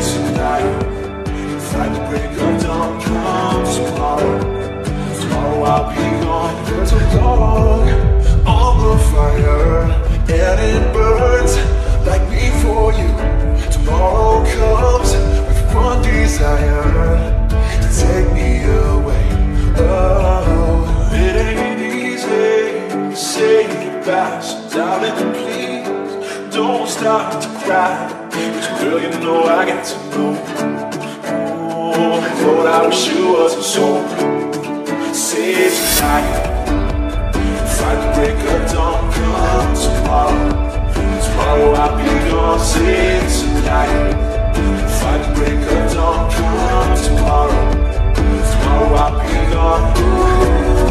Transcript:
tonight. Break I'll be gone. On the fire, and it burns like you. Tomorrow comes with one desire to take me away. Oh, it ain't easy goodbye, so darling, please don't stop to cry. Girl, you know I got to know. Oh, Lord, I wish you wasn't so. Save tonight. Fight the break of dawn, come tomorrow. Tomorrow I'll be gone, save tonight. Fight the break of dawn, come tomorrow. Tomorrow I'll be gone.